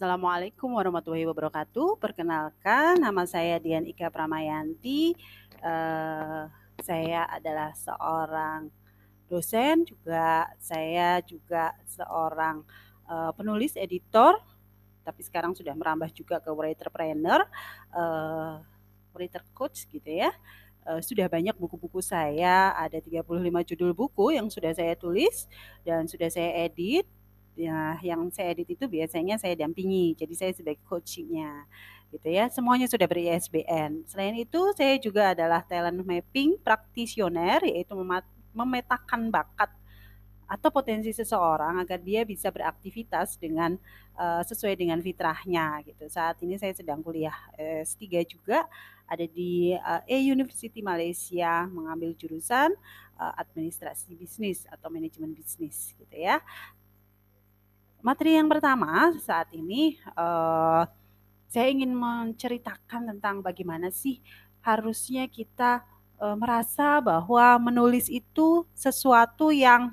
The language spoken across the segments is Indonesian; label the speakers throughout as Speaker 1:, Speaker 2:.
Speaker 1: Assalamualaikum warahmatullahi wabarakatuh. Perkenalkan, nama saya Dian Ika Pramayanti. Uh, saya adalah seorang dosen, juga saya juga seorang uh, penulis, editor, tapi sekarang sudah merambah juga ke writerpreneur, uh, writer coach gitu ya. Uh, sudah banyak buku-buku saya, ada 35 judul buku yang sudah saya tulis dan sudah saya edit ya yang saya edit itu biasanya saya dampingi. Jadi saya sebagai coachingnya gitu ya. Semuanya sudah beri ISBN selain itu saya juga adalah talent mapping praktisioner yaitu memetakan bakat atau potensi seseorang agar dia bisa beraktivitas dengan uh, sesuai dengan fitrahnya gitu. Saat ini saya sedang kuliah S3 juga ada di uh, A University Malaysia mengambil jurusan uh, administrasi bisnis atau manajemen bisnis gitu ya materi yang pertama saat ini uh, saya ingin menceritakan tentang bagaimana sih harusnya kita uh, merasa bahwa menulis itu sesuatu yang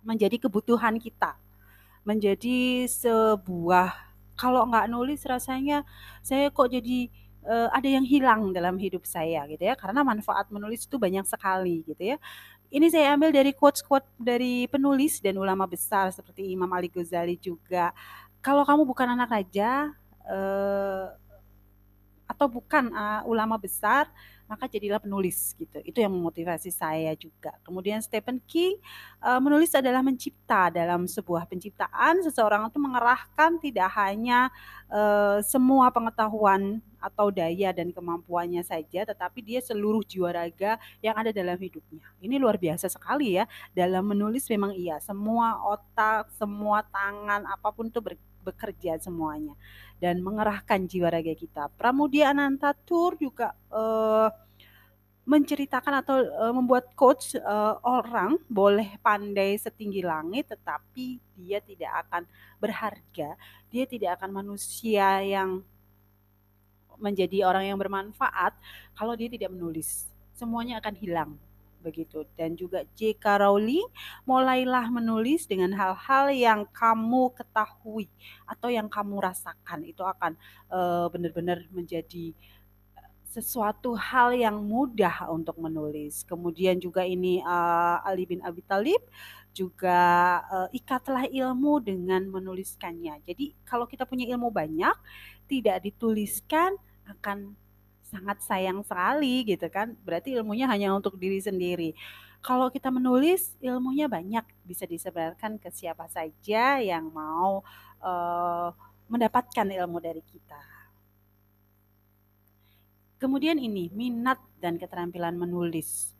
Speaker 1: menjadi kebutuhan kita, menjadi sebuah kalau nggak nulis rasanya saya kok jadi uh, ada yang hilang dalam hidup saya gitu ya karena manfaat menulis itu banyak sekali gitu ya ini saya ambil dari quotes-quotes dari penulis dan ulama besar seperti Imam Ali Ghazali juga. Kalau kamu bukan anak raja uh, atau bukan uh, ulama besar, maka jadilah penulis gitu. Itu yang memotivasi saya juga. Kemudian Stephen King uh, menulis adalah mencipta dalam sebuah penciptaan seseorang itu mengerahkan tidak hanya uh, semua pengetahuan atau daya dan kemampuannya saja, tetapi dia seluruh jiwa raga yang ada dalam hidupnya. Ini luar biasa sekali ya. Dalam menulis memang iya, semua otak, semua tangan, apa pun itu bekerja semuanya dan mengerahkan jiwa raga kita. Pramudia Anantatur juga uh, menceritakan atau uh, membuat coach uh, orang boleh pandai setinggi langit tetapi dia tidak akan berharga, dia tidak akan manusia yang menjadi orang yang bermanfaat kalau dia tidak menulis. Semuanya akan hilang begitu dan juga J.K. Rowling mulailah menulis dengan hal-hal yang kamu ketahui atau yang kamu rasakan itu akan uh, benar-benar menjadi sesuatu hal yang mudah untuk menulis. Kemudian juga ini uh, Ali bin Abi Thalib juga uh, ikatlah ilmu dengan menuliskannya. Jadi kalau kita punya ilmu banyak tidak dituliskan akan sangat sayang sekali gitu kan. Berarti ilmunya hanya untuk diri sendiri. Kalau kita menulis, ilmunya banyak bisa disebarkan ke siapa saja yang mau uh, mendapatkan ilmu dari kita. Kemudian ini, minat dan keterampilan menulis.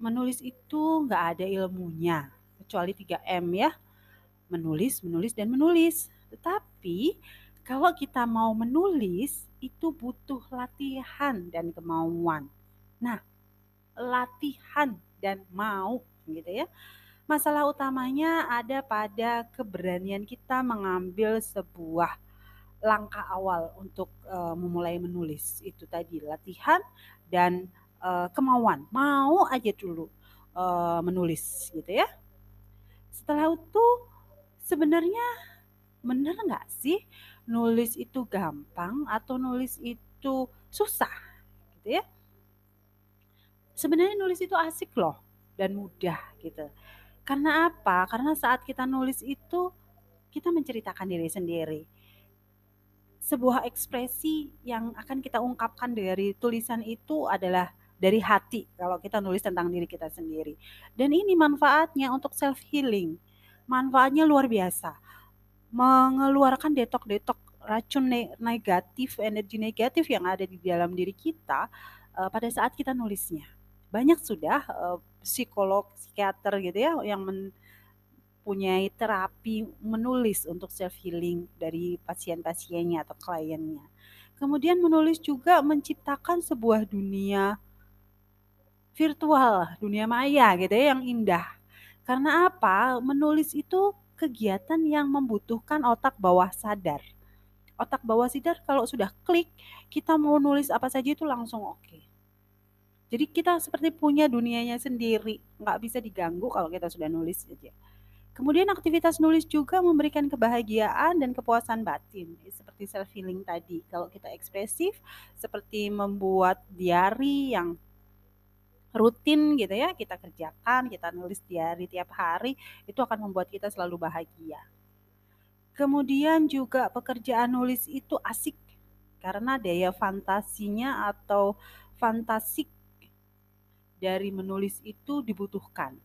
Speaker 1: Menulis itu nggak ada ilmunya, kecuali 3M ya. Menulis, menulis, dan menulis. Tetapi kalau kita mau menulis itu butuh latihan dan kemauan. Nah, latihan dan mau gitu ya. Masalah utamanya ada pada keberanian kita mengambil sebuah langkah awal untuk uh, memulai menulis. Itu tadi latihan dan uh, kemauan. Mau aja dulu uh, menulis gitu ya. Setelah itu sebenarnya benar nggak sih nulis itu gampang atau nulis itu susah gitu ya. Sebenarnya nulis itu asik loh dan mudah gitu. Karena apa? Karena saat kita nulis itu kita menceritakan diri sendiri. Sebuah ekspresi yang akan kita ungkapkan dari tulisan itu adalah dari hati kalau kita nulis tentang diri kita sendiri. Dan ini manfaatnya untuk self healing. Manfaatnya luar biasa mengeluarkan detok-detok racun negatif, energi negatif yang ada di dalam diri kita uh, pada saat kita nulisnya. Banyak sudah uh, psikolog, psikiater gitu ya yang mempunyai terapi menulis untuk self healing dari pasien-pasiennya atau kliennya. Kemudian menulis juga menciptakan sebuah dunia virtual, dunia maya gitu ya yang indah. Karena apa? Menulis itu kegiatan yang membutuhkan otak bawah sadar. Otak bawah sadar kalau sudah klik, kita mau nulis apa saja itu langsung oke. Okay. Jadi kita seperti punya dunianya sendiri, nggak bisa diganggu kalau kita sudah nulis aja. Kemudian aktivitas nulis juga memberikan kebahagiaan dan kepuasan batin, seperti self healing tadi. Kalau kita ekspresif, seperti membuat diary yang rutin gitu ya, kita kerjakan, kita nulis diary tiap hari, itu akan membuat kita selalu bahagia. Kemudian juga pekerjaan nulis itu asik karena daya fantasinya atau fantasik dari menulis itu dibutuhkan.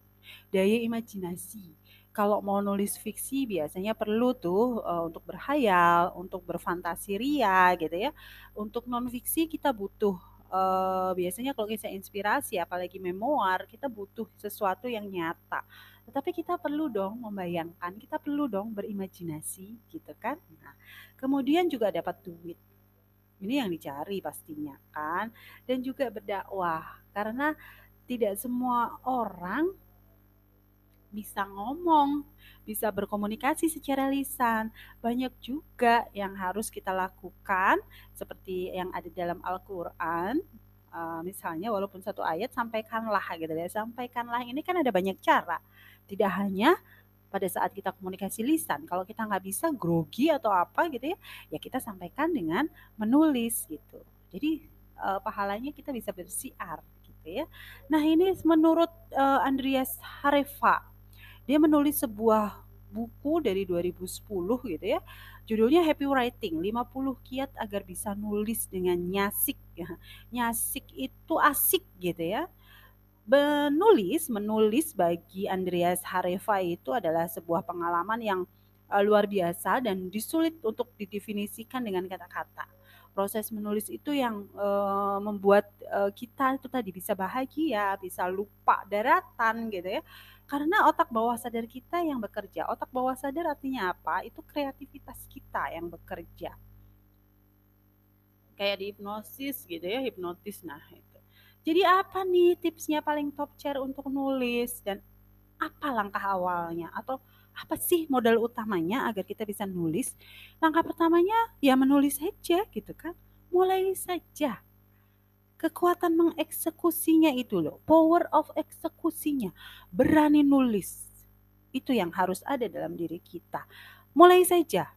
Speaker 1: Daya imajinasi kalau mau nulis fiksi biasanya perlu tuh uh, untuk berhayal, untuk berfantasi ria gitu ya. Untuk non fiksi kita butuh uh, biasanya kalau kita inspirasi apalagi memoir kita butuh sesuatu yang nyata. Tetapi kita perlu dong membayangkan, kita perlu dong berimajinasi gitu kan. Nah, kemudian juga dapat duit. Ini yang dicari pastinya kan. Dan juga berdakwah karena tidak semua orang bisa ngomong, bisa berkomunikasi secara lisan. Banyak juga yang harus kita lakukan seperti yang ada dalam Al-Qur'an. Uh, misalnya walaupun satu ayat sampaikanlah gitu ya. Sampaikanlah ini kan ada banyak cara. Tidak hanya pada saat kita komunikasi lisan. Kalau kita nggak bisa grogi atau apa gitu ya, ya kita sampaikan dengan menulis gitu. Jadi uh, pahalanya kita bisa bersiar gitu ya. Nah ini menurut uh, Andreas Harefa dia menulis sebuah buku dari 2010 gitu ya. Judulnya Happy Writing, 50 kiat agar bisa nulis dengan nyasik ya. Nyasik itu asik gitu ya. Menulis, menulis bagi Andreas Hareva itu adalah sebuah pengalaman yang uh, luar biasa dan disulit untuk didefinisikan dengan kata-kata. Proses menulis itu yang uh, membuat uh, kita itu tadi bisa bahagia, bisa lupa daratan gitu ya karena otak bawah sadar kita yang bekerja. Otak bawah sadar artinya apa? Itu kreativitas kita yang bekerja. Kayak di hipnosis gitu ya, hipnotis nah itu. Jadi apa nih tipsnya paling top chair untuk nulis dan apa langkah awalnya atau apa sih modal utamanya agar kita bisa nulis? Langkah pertamanya ya menulis saja gitu kan. Mulai saja kekuatan mengeksekusinya itu loh, power of eksekusinya, berani nulis. Itu yang harus ada dalam diri kita. Mulai saja.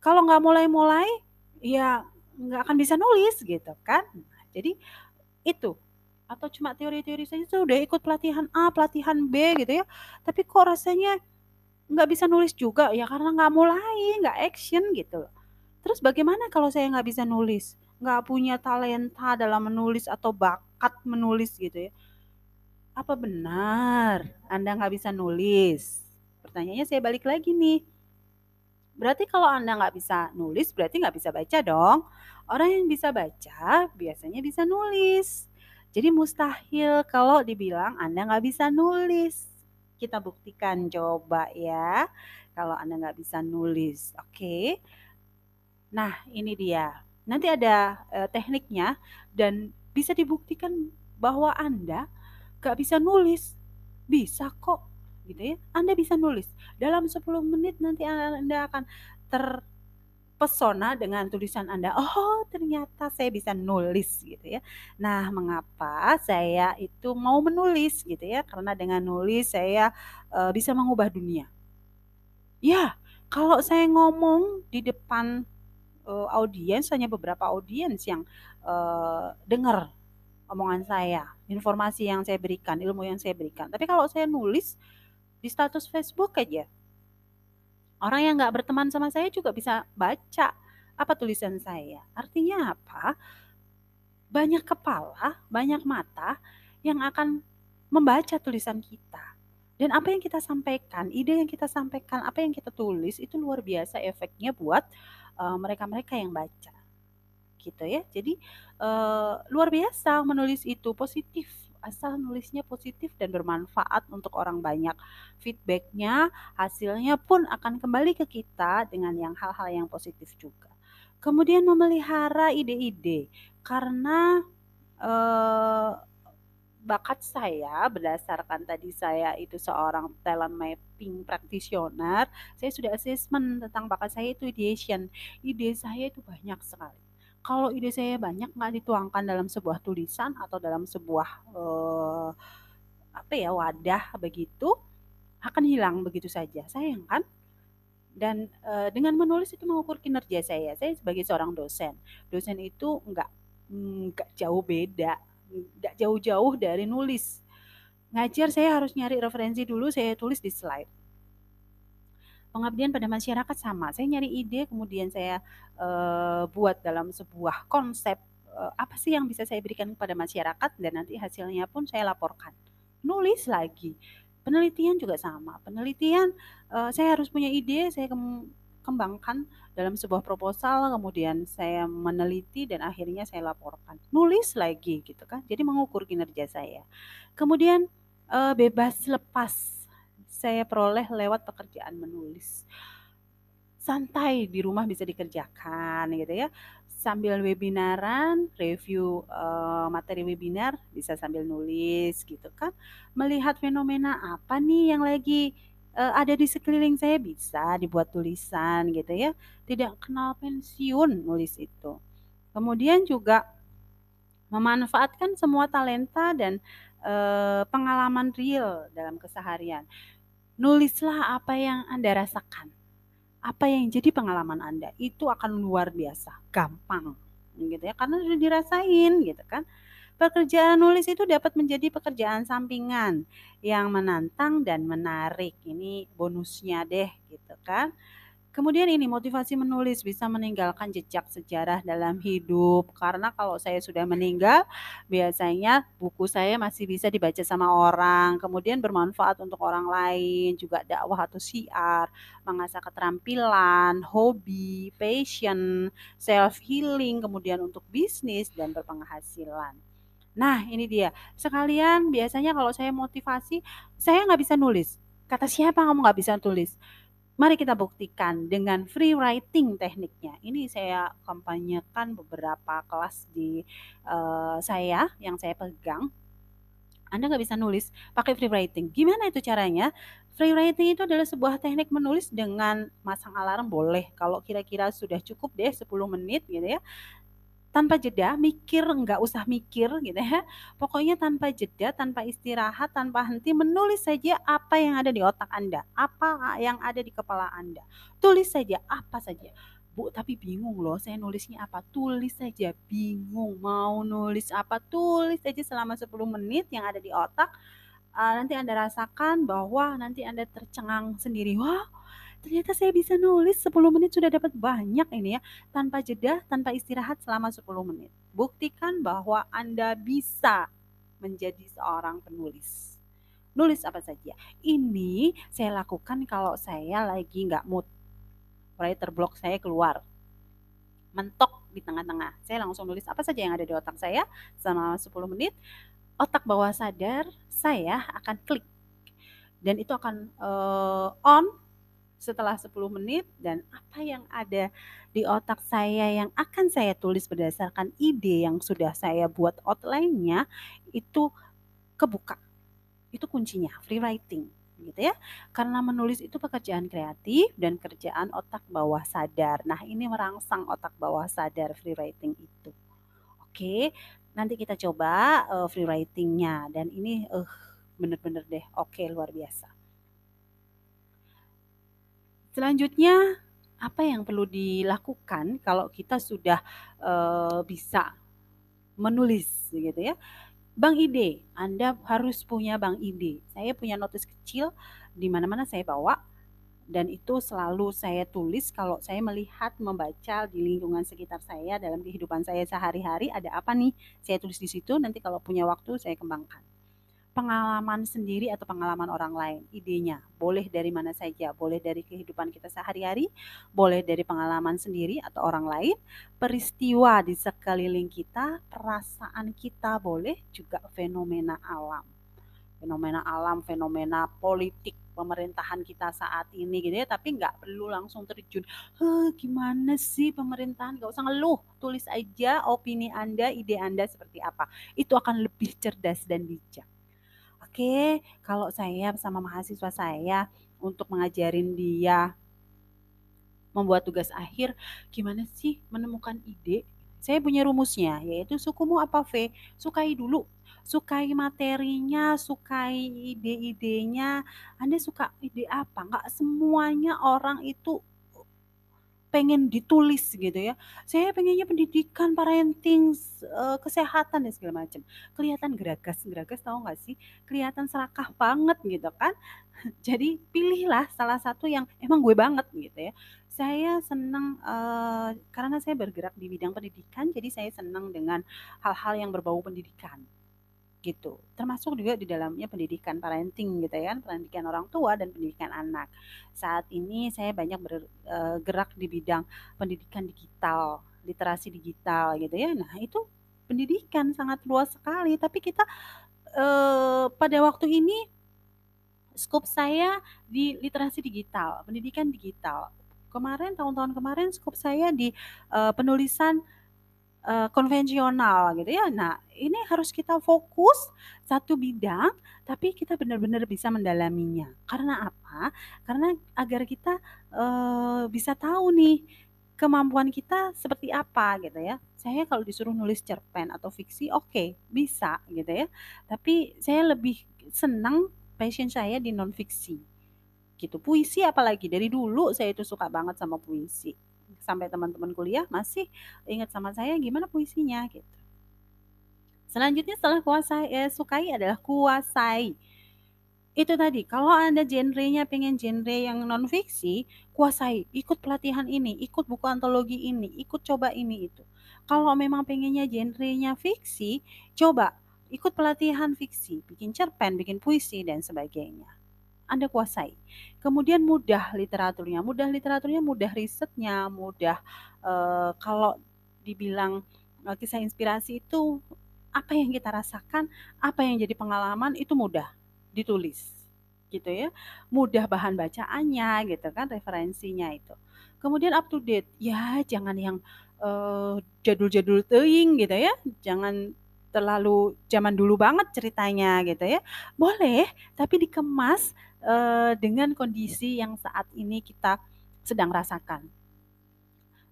Speaker 1: Kalau nggak mulai-mulai, ya nggak akan bisa nulis gitu kan. jadi itu atau cuma teori-teori saja sudah ikut pelatihan A, pelatihan B gitu ya. Tapi kok rasanya nggak bisa nulis juga ya karena nggak mulai, nggak action gitu. Terus bagaimana kalau saya nggak bisa nulis? Nggak punya talenta dalam menulis atau bakat menulis gitu ya. Apa benar Anda nggak bisa nulis? Pertanyaannya saya balik lagi nih. Berarti kalau Anda nggak bisa nulis, berarti nggak bisa baca dong. Orang yang bisa baca biasanya bisa nulis. Jadi mustahil kalau dibilang Anda nggak bisa nulis. Kita buktikan coba ya. Kalau Anda nggak bisa nulis, oke? Nah ini dia Nanti ada uh, tekniknya dan bisa dibuktikan bahwa Anda gak bisa nulis. Bisa kok gitu ya. Anda bisa nulis. Dalam 10 menit nanti Anda akan terpesona dengan tulisan Anda. Oh, ternyata saya bisa nulis gitu ya. Nah, mengapa saya itu mau menulis gitu ya? Karena dengan nulis saya uh, bisa mengubah dunia. Ya, kalau saya ngomong di depan uh, audiens hanya beberapa audiens yang uh, dengar omongan saya, informasi yang saya berikan, ilmu yang saya berikan. Tapi kalau saya nulis di status Facebook aja, orang yang nggak berteman sama saya juga bisa baca apa tulisan saya. Artinya apa? Banyak kepala, banyak mata yang akan membaca tulisan kita. Dan apa yang kita sampaikan, ide yang kita sampaikan, apa yang kita tulis itu luar biasa efeknya buat mereka-mereka uh, yang baca. Gitu ya. Jadi uh, luar biasa menulis itu positif asal nulisnya positif dan bermanfaat untuk orang banyak. Feedbacknya, hasilnya pun akan kembali ke kita dengan yang hal-hal yang positif juga. Kemudian memelihara ide-ide karena uh, bakat saya berdasarkan tadi saya itu seorang talent mapping practitioner, saya sudah assessment tentang bakat saya itu ideation. Ide saya itu banyak sekali. Kalau ide saya banyak nggak dituangkan dalam sebuah tulisan atau dalam sebuah uh, apa ya wadah begitu, akan hilang begitu saja. Sayang kan? Dan e, dengan menulis itu mengukur kinerja saya. Saya sebagai seorang dosen, dosen itu nggak nggak jauh beda, nggak jauh-jauh dari nulis. Ngajar saya harus nyari referensi dulu, saya tulis di slide. Pengabdian pada masyarakat sama. Saya nyari ide, kemudian saya e, buat dalam sebuah konsep e, apa sih yang bisa saya berikan kepada masyarakat dan nanti hasilnya pun saya laporkan. Nulis lagi Penelitian juga sama. Penelitian uh, saya harus punya ide, saya kembangkan dalam sebuah proposal, kemudian saya meneliti dan akhirnya saya laporkan. Nulis lagi gitu kan. Jadi mengukur kinerja saya. Kemudian uh, bebas lepas saya peroleh lewat pekerjaan menulis. Santai di rumah bisa dikerjakan gitu ya sambil webinaran, review uh, materi webinar, bisa sambil nulis gitu kan. Melihat fenomena apa nih yang lagi uh, ada di sekeliling saya bisa dibuat tulisan gitu ya. Tidak kenal pensiun nulis itu. Kemudian juga memanfaatkan semua talenta dan uh, pengalaman real dalam keseharian. Nulislah apa yang Anda rasakan apa yang jadi pengalaman Anda itu akan luar biasa, gampang gitu ya karena sudah dirasain gitu kan. Pekerjaan nulis itu dapat menjadi pekerjaan sampingan yang menantang dan menarik. Ini bonusnya deh gitu kan. Kemudian ini motivasi menulis bisa meninggalkan jejak sejarah dalam hidup karena kalau saya sudah meninggal biasanya buku saya masih bisa dibaca sama orang, kemudian bermanfaat untuk orang lain, juga dakwah atau syiar, mengasah keterampilan, hobi, passion, self healing, kemudian untuk bisnis dan berpenghasilan. Nah ini dia, sekalian biasanya kalau saya motivasi, saya nggak bisa nulis. Kata siapa kamu nggak bisa tulis? Mari kita buktikan dengan free writing tekniknya. Ini saya kampanyekan beberapa kelas di uh, saya yang saya pegang. Anda nggak bisa nulis pakai free writing. Gimana itu caranya? Free writing itu adalah sebuah teknik menulis dengan masang alarm boleh. Kalau kira-kira sudah cukup deh 10 menit gitu ya tanpa jeda, mikir nggak usah mikir gitu ya. Pokoknya tanpa jeda, tanpa istirahat, tanpa henti menulis saja apa yang ada di otak Anda, apa yang ada di kepala Anda. Tulis saja apa saja. Bu, tapi bingung loh, saya nulisnya apa? Tulis saja, bingung mau nulis apa? Tulis saja selama 10 menit yang ada di otak. Uh, nanti Anda rasakan bahwa nanti Anda tercengang sendiri. Wah, ternyata saya bisa nulis 10 menit sudah dapat banyak ini ya. Tanpa jeda tanpa istirahat selama 10 menit. Buktikan bahwa Anda bisa menjadi seorang penulis. Nulis apa saja. Ini saya lakukan kalau saya lagi nggak mood. Writer block saya keluar. Mentok di tengah-tengah. Saya langsung nulis apa saja yang ada di otak saya selama 10 menit. Otak bawah sadar saya akan klik. Dan itu akan uh, on setelah 10 menit dan apa yang ada di otak saya yang akan saya tulis berdasarkan ide yang sudah saya buat outline-nya itu kebuka. Itu kuncinya, free writing gitu ya. Karena menulis itu pekerjaan kreatif dan kerjaan otak bawah sadar. Nah, ini merangsang otak bawah sadar free writing itu. Oke, nanti kita coba uh, free writing-nya dan ini uh, bener-bener deh oke luar biasa. Selanjutnya, apa yang perlu dilakukan kalau kita sudah uh, bisa menulis gitu ya. Bank ide, Anda harus punya bank ide. Saya punya notis kecil di mana-mana saya bawa dan itu selalu saya tulis kalau saya melihat membaca di lingkungan sekitar saya dalam kehidupan saya sehari-hari ada apa nih saya tulis di situ nanti kalau punya waktu saya kembangkan pengalaman sendiri atau pengalaman orang lain. Idenya. Boleh dari mana saja, boleh dari kehidupan kita sehari-hari, boleh dari pengalaman sendiri atau orang lain, peristiwa di sekeliling kita, perasaan kita boleh juga fenomena alam. Fenomena alam, fenomena politik pemerintahan kita saat ini gitu ya tapi nggak perlu langsung terjun Heh, gimana sih pemerintahan? Nggak usah ngeluh tulis aja opini anda ide anda seperti apa. Itu akan lebih cerdas dan bijak Oke, kalau saya sama mahasiswa saya untuk mengajarin dia membuat tugas akhir, gimana sih menemukan ide? Saya punya rumusnya, yaitu sukumu apa V? Sukai dulu. Sukai materinya, sukai ide-idenya. Anda suka ide apa? Nggak semuanya orang itu pengen ditulis gitu ya. Saya pengennya pendidikan, parenting, uh, kesehatan dan segala macam. Kelihatan geragas, geragas tahu nggak sih? Kelihatan serakah banget gitu kan. Jadi pilihlah salah satu yang emang gue banget gitu ya. Saya senang uh, karena saya bergerak di bidang pendidikan, jadi saya senang dengan hal-hal yang berbau pendidikan gitu. Termasuk juga di dalamnya pendidikan parenting gitu ya, pendidikan orang tua dan pendidikan anak. Saat ini saya banyak bergerak e, di bidang pendidikan digital, literasi digital gitu ya. Nah, itu pendidikan sangat luas sekali, tapi kita eh, pada waktu ini skop saya di literasi digital, pendidikan digital. Kemarin tahun-tahun kemarin skop saya di uh, penulisan uh, konvensional gitu ya. Nah, ini harus kita fokus satu bidang, tapi kita benar-benar bisa mendalaminya. Karena apa? Karena agar kita uh, bisa tahu nih kemampuan kita seperti apa gitu ya. Saya kalau disuruh nulis cerpen atau fiksi, oke, okay, bisa gitu ya. Tapi saya lebih senang passion saya di non fiksi gitu. Puisi apalagi dari dulu saya itu suka banget sama puisi sampai teman-teman kuliah masih ingat sama saya gimana puisinya gitu. Selanjutnya setelah kuasai eh, sukai adalah kuasai. Itu tadi, kalau Anda genrenya pengen genre yang non fiksi, kuasai, ikut pelatihan ini, ikut buku antologi ini, ikut coba ini itu. Kalau memang pengennya genrenya fiksi, coba ikut pelatihan fiksi, bikin cerpen, bikin puisi dan sebagainya. Anda kuasai. Kemudian mudah literaturnya, mudah literaturnya, mudah risetnya, mudah uh, kalau dibilang uh, kisah inspirasi itu apa yang kita rasakan, apa yang jadi pengalaman itu mudah ditulis gitu ya. Mudah bahan bacaannya gitu kan, referensinya itu. Kemudian up to date, ya jangan yang uh, jadul-jadul teing gitu ya. Jangan terlalu zaman dulu banget ceritanya gitu ya. Boleh, tapi dikemas uh, dengan kondisi yang saat ini kita sedang rasakan.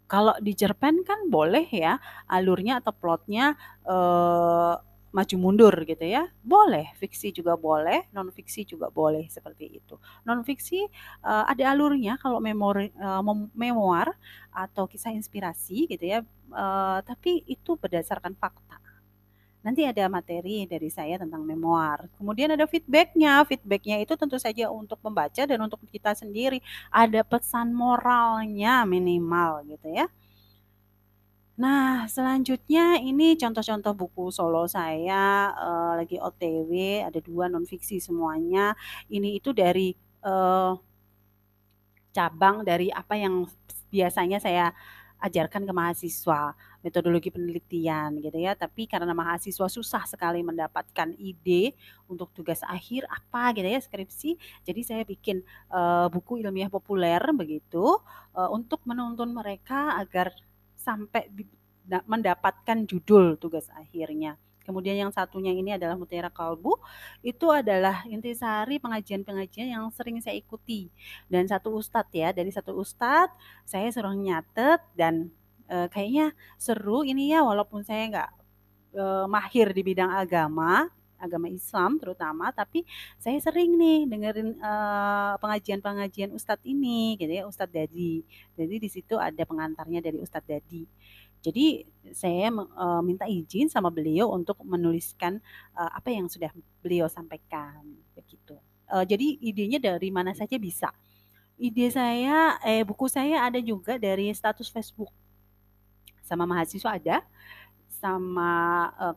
Speaker 1: Kalau di cerpen kan boleh ya alurnya atau plotnya uh, maju mundur gitu ya. Boleh, fiksi juga boleh, non fiksi juga boleh seperti itu. Non fiksi uh, ada alurnya kalau memori uh, memoir atau kisah inspirasi gitu ya. Uh, tapi itu berdasarkan fakta nanti ada materi dari saya tentang memoir. Kemudian ada feedbacknya. Feedbacknya itu tentu saja untuk membaca dan untuk kita sendiri. Ada pesan moralnya minimal gitu ya. Nah, selanjutnya ini contoh-contoh buku solo saya uh, lagi OTW, ada dua non fiksi semuanya. Ini itu dari uh, cabang dari apa yang biasanya saya ajarkan ke mahasiswa metodologi penelitian gitu ya. Tapi karena mahasiswa susah sekali mendapatkan ide untuk tugas akhir apa gitu ya skripsi, jadi saya bikin uh, buku ilmiah populer begitu uh, untuk menuntun mereka agar sampai mendapatkan judul tugas akhirnya. Kemudian yang satunya ini adalah Mutiara Kalbu. Itu adalah intisari pengajian-pengajian yang sering saya ikuti. Dan satu ustadz ya, dari satu ustadz saya suruh nyatet dan e, kayaknya seru ini ya walaupun saya nggak e, mahir di bidang agama, agama Islam terutama, tapi saya sering nih dengerin pengajian-pengajian Ustadz ini, gitu ya, Ustadz Dadi. Jadi di situ ada pengantarnya dari Ustadz Dadi. Jadi saya uh, minta izin sama beliau untuk menuliskan uh, apa yang sudah beliau sampaikan begitu. Uh, jadi idenya dari mana saja bisa. Ide saya, eh buku saya ada juga dari status Facebook sama mahasiswa ada, sama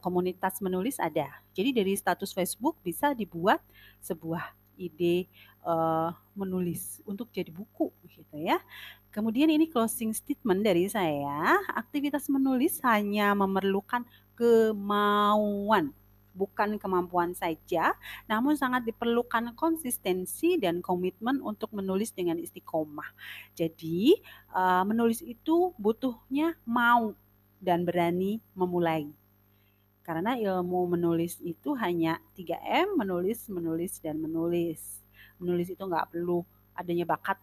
Speaker 1: komunitas menulis ada. Jadi dari status Facebook bisa dibuat sebuah ide uh, menulis untuk jadi buku gitu ya. Kemudian ini closing statement dari saya, aktivitas menulis hanya memerlukan kemauan, bukan kemampuan saja, namun sangat diperlukan konsistensi dan komitmen untuk menulis dengan istiqomah. Jadi, uh, menulis itu butuhnya mau dan berani memulai. Karena ilmu menulis itu hanya 3M, menulis, menulis, dan menulis. Menulis itu nggak perlu adanya bakat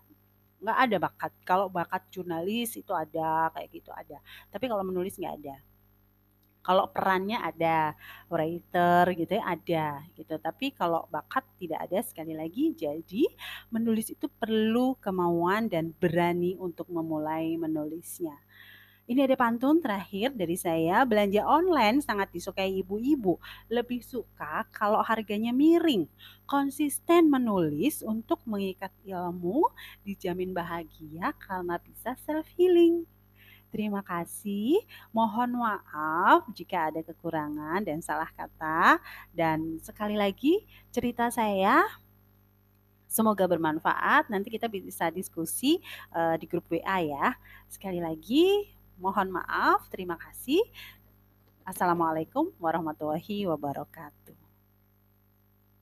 Speaker 1: nggak ada bakat. Kalau bakat jurnalis itu ada, kayak gitu ada. Tapi kalau menulis nggak ada. Kalau perannya ada, writer gitu ya ada gitu. Tapi kalau bakat tidak ada sekali lagi. Jadi menulis itu perlu kemauan dan berani untuk memulai menulisnya. Ini ada pantun terakhir dari saya, belanja online sangat disukai ibu-ibu. Lebih suka kalau harganya miring. Konsisten menulis untuk mengikat ilmu, dijamin bahagia karena bisa self healing. Terima kasih. Mohon maaf jika ada kekurangan dan salah kata. Dan sekali lagi, cerita saya semoga bermanfaat. Nanti kita bisa diskusi uh, di grup WA ya. Sekali lagi, mohon maaf. Terima kasih. Assalamualaikum warahmatullahi wabarakatuh.